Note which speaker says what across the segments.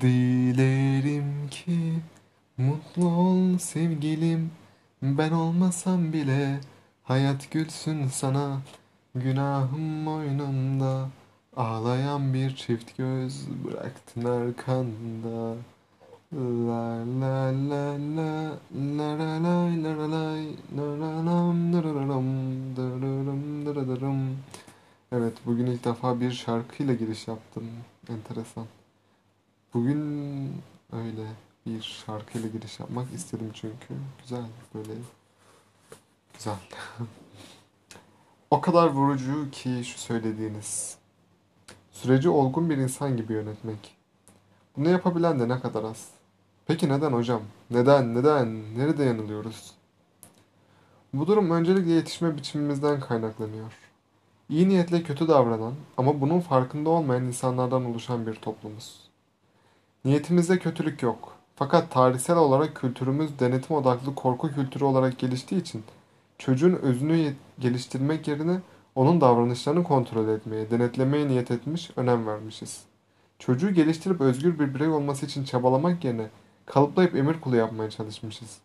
Speaker 1: Dilerim ki mutlu ol sevgilim Ben olmasam bile hayat gülsün sana Günahım boynumda Ağlayan bir çift göz bıraktın arkanda La la la la la la la la la la. Evet bugün ilk defa bir şarkıyla giriş yaptım. Enteresan. Bugün öyle bir şarkıyla giriş yapmak istedim çünkü. Güzel böyle güzel. O kadar vurucu ki şu söylediğiniz. Süreci olgun bir insan gibi yönetmek. Bunu yapabilen de ne kadar az. Peki neden hocam? Neden? Neden? Nerede yanılıyoruz? Bu durum öncelikle yetişme biçimimizden kaynaklanıyor. İyi niyetle kötü davranan ama bunun farkında olmayan insanlardan oluşan bir toplumuz. Niyetimizde kötülük yok. Fakat tarihsel olarak kültürümüz denetim odaklı korku kültürü olarak geliştiği için çocuğun özünü geliştirmek yerine onun davranışlarını kontrol etmeye, denetlemeye niyet etmiş, önem vermişiz. Çocuğu geliştirip özgür bir birey olması için çabalamak yerine kalıplayıp emir kulu yapmaya çalışmışız.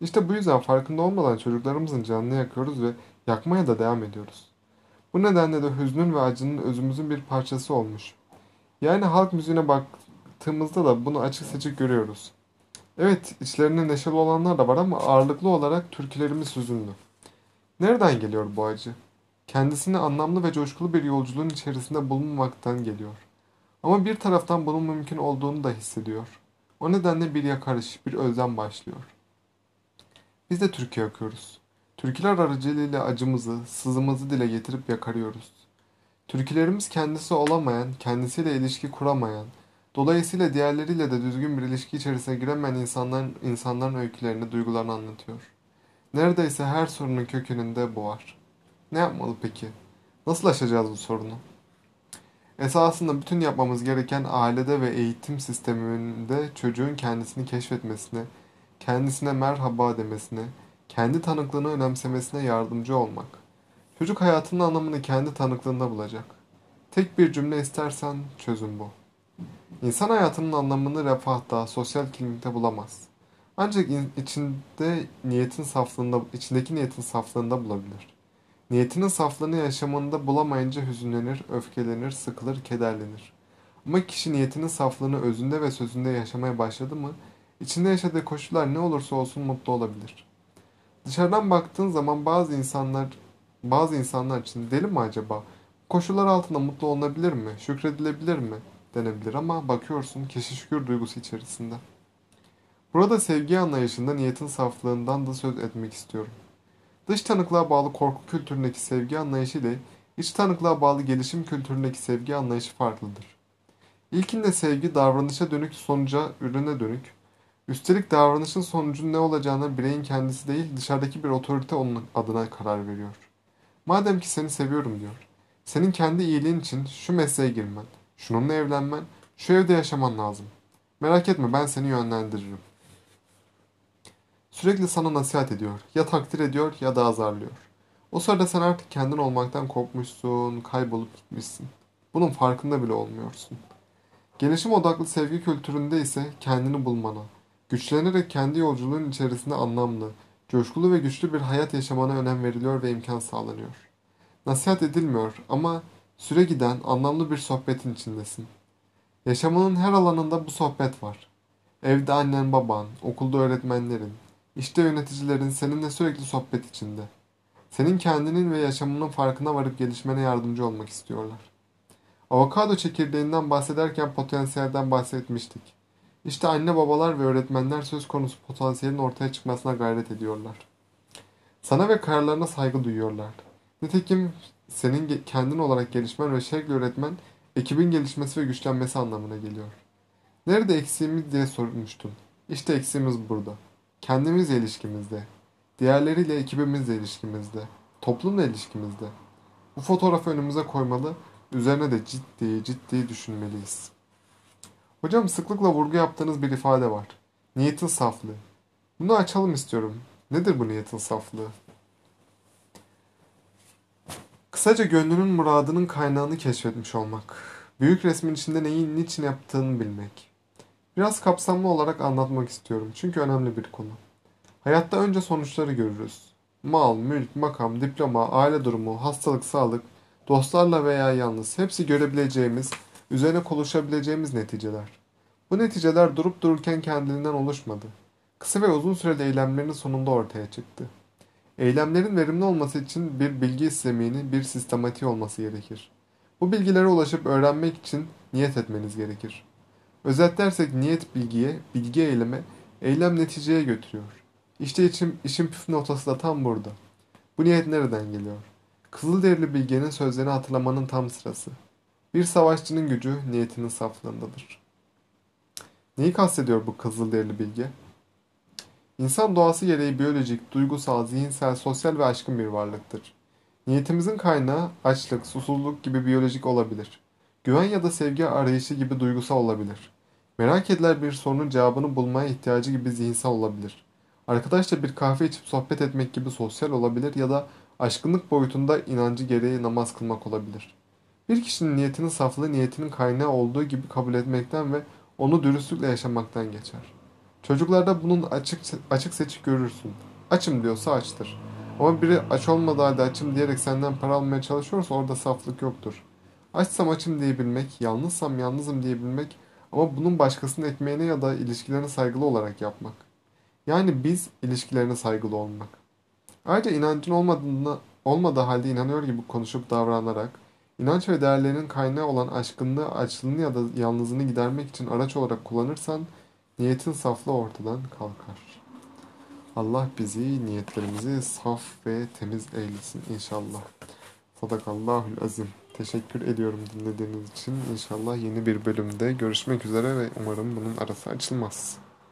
Speaker 1: İşte bu yüzden farkında olmadan çocuklarımızın canını yakıyoruz ve yakmaya da devam ediyoruz. Bu nedenle de hüznün ve acının özümüzün bir parçası olmuş. Yani halk müziğine baktığımızda da bunu açık seçik görüyoruz. Evet, içlerinde neşeli olanlar da var ama ağırlıklı olarak türkülerimiz hüzünlü. Nereden geliyor bu acı? Kendisini anlamlı ve coşkulu bir yolculuğun içerisinde bulunmamaktan geliyor. Ama bir taraftan bunun mümkün olduğunu da hissediyor. O nedenle bir yakarış, bir özlem başlıyor. Biz de türkü yakıyoruz. Türküler aracılığıyla acımızı, sızımızı dile getirip yakarıyoruz. Türkülerimiz kendisi olamayan, kendisiyle ilişki kuramayan, dolayısıyla diğerleriyle de düzgün bir ilişki içerisine giremeyen insanların, insanların öykülerini, duygularını anlatıyor. Neredeyse her sorunun kökeninde bu var. Ne yapmalı peki? Nasıl aşacağız bu sorunu? Esasında bütün yapmamız gereken ailede ve eğitim sisteminde çocuğun kendisini keşfetmesine, kendisine merhaba demesine, kendi tanıklığını önemsemesine yardımcı olmak. Çocuk hayatının anlamını kendi tanıklığında bulacak. Tek bir cümle istersen çözüm bu. İnsan hayatının anlamını refahta, sosyal kimlikte bulamaz. Ancak içinde niyetin saflığında, içindeki niyetin saflığında bulabilir. Niyetinin saflığını yaşamında bulamayınca hüzünlenir, öfkelenir, sıkılır, kederlenir. Ama kişi niyetinin saflığını özünde ve sözünde yaşamaya başladı mı, içinde yaşadığı koşullar ne olursa olsun mutlu olabilir. Dışarıdan baktığın zaman bazı insanlar bazı insanlar için deli mi acaba? Koşullar altında mutlu olunabilir mi? Şükredilebilir mi? Denebilir ama bakıyorsun kişi duygusu içerisinde. Burada sevgi anlayışında niyetin saflığından da söz etmek istiyorum. Dış tanıklığa bağlı korku kültüründeki sevgi anlayışı ile iç tanıklığa bağlı gelişim kültüründeki sevgi anlayışı farklıdır. İlkinde sevgi davranışa dönük sonuca, ürüne dönük. Üstelik davranışın sonucun ne olacağına bireyin kendisi değil dışarıdaki bir otorite onun adına karar veriyor. Madem ki seni seviyorum diyor. Senin kendi iyiliğin için şu mesleğe girmen, şununla evlenmen, şu evde yaşaman lazım. Merak etme ben seni yönlendiririm. Sürekli sana nasihat ediyor. Ya takdir ediyor ya da azarlıyor. O sırada sen artık kendin olmaktan kopmuşsun, kaybolup gitmişsin. Bunun farkında bile olmuyorsun. Gelişim odaklı sevgi kültüründe ise kendini bulmana, güçlenerek kendi yolculuğun içerisinde anlamlı, coşkulu ve güçlü bir hayat yaşamana önem veriliyor ve imkan sağlanıyor. Nasihat edilmiyor ama süre giden anlamlı bir sohbetin içindesin. Yaşamının her alanında bu sohbet var. Evde annen baban, okulda öğretmenlerin, işte yöneticilerin seninle sürekli sohbet içinde. Senin kendinin ve yaşamının farkına varıp gelişmene yardımcı olmak istiyorlar. Avokado çekirdeğinden bahsederken potansiyelden bahsetmiştik. İşte anne babalar ve öğretmenler söz konusu potansiyelin ortaya çıkmasına gayret ediyorlar. Sana ve kararlarına saygı duyuyorlar. Nitekim senin kendin olarak gelişmen ve şevkle öğretmen ekibin gelişmesi ve güçlenmesi anlamına geliyor. Nerede eksiğimiz diye sormuştun. İşte eksiğimiz burada. Kendimizle ilişkimizde, diğerleriyle ekibimizle ilişkimizde, toplumla ilişkimizde. Bu fotoğrafı önümüze koymalı, üzerine de ciddi ciddi düşünmeliyiz. Hocam sıklıkla vurgu yaptığınız bir ifade var. Niyetin saflığı. Bunu açalım istiyorum. Nedir bu niyetin saflığı? Kısaca gönlünün muradının kaynağını keşfetmiş olmak. Büyük resmin içinde neyin niçin yaptığını bilmek. Biraz kapsamlı olarak anlatmak istiyorum çünkü önemli bir konu. Hayatta önce sonuçları görürüz. Mal, mülk, makam, diploma, aile durumu, hastalık, sağlık, dostlarla veya yalnız hepsi görebileceğimiz, üzerine konuşabileceğimiz neticeler. Bu neticeler durup dururken kendiliğinden oluşmadı. Kısa ve uzun süreli eylemlerin sonunda ortaya çıktı. Eylemlerin verimli olması için bir bilgi istemini, bir sistematiği olması gerekir. Bu bilgilere ulaşıp öğrenmek için niyet etmeniz gerekir. Özetlersek niyet bilgiye, bilgi eyleme, eylem neticeye götürüyor. İşte için, işin püf noktası da tam burada. Bu niyet nereden geliyor? Kızılderili bilgenin sözlerini hatırlamanın tam sırası. Bir savaşçının gücü niyetinin saflığındadır. Neyi kastediyor bu Kızılderili bilge? İnsan doğası gereği biyolojik, duygusal, zihinsel, sosyal ve aşkın bir varlıktır. Niyetimizin kaynağı açlık, susuzluk gibi biyolojik olabilir. Güven ya da sevgi arayışı gibi duygusal olabilir. Merak edilen bir sorunun cevabını bulmaya ihtiyacı gibi zihinsel olabilir. Arkadaşla bir kahve içip sohbet etmek gibi sosyal olabilir ya da aşkınlık boyutunda inancı gereği namaz kılmak olabilir. Bir kişinin niyetinin saflığı niyetinin kaynağı olduğu gibi kabul etmekten ve onu dürüstlükle yaşamaktan geçer. Çocuklarda bunun açık, açık seçik görürsün. Açım diyorsa açtır. Ama biri aç olmadığı halde açım diyerek senden para almaya çalışıyorsa orada saflık yoktur. Açsam açım diyebilmek, yalnızsam yalnızım diyebilmek ama bunun başkasının ekmeğine ya da ilişkilerine saygılı olarak yapmak. Yani biz ilişkilerine saygılı olmak. Ayrıca inancın olmadığını, olmadığı halde inanıyor gibi konuşup davranarak, inanç ve değerlerinin kaynağı olan aşkınlığı, açlığını ya da yalnızlığını gidermek için araç olarak kullanırsan, niyetin saflığı ortadan kalkar. Allah bizi, niyetlerimizi saf ve temiz eylesin inşallah. Sadakallahül azim. Teşekkür ediyorum dinlediğiniz için. İnşallah yeni bir bölümde görüşmek üzere ve umarım bunun arası açılmaz.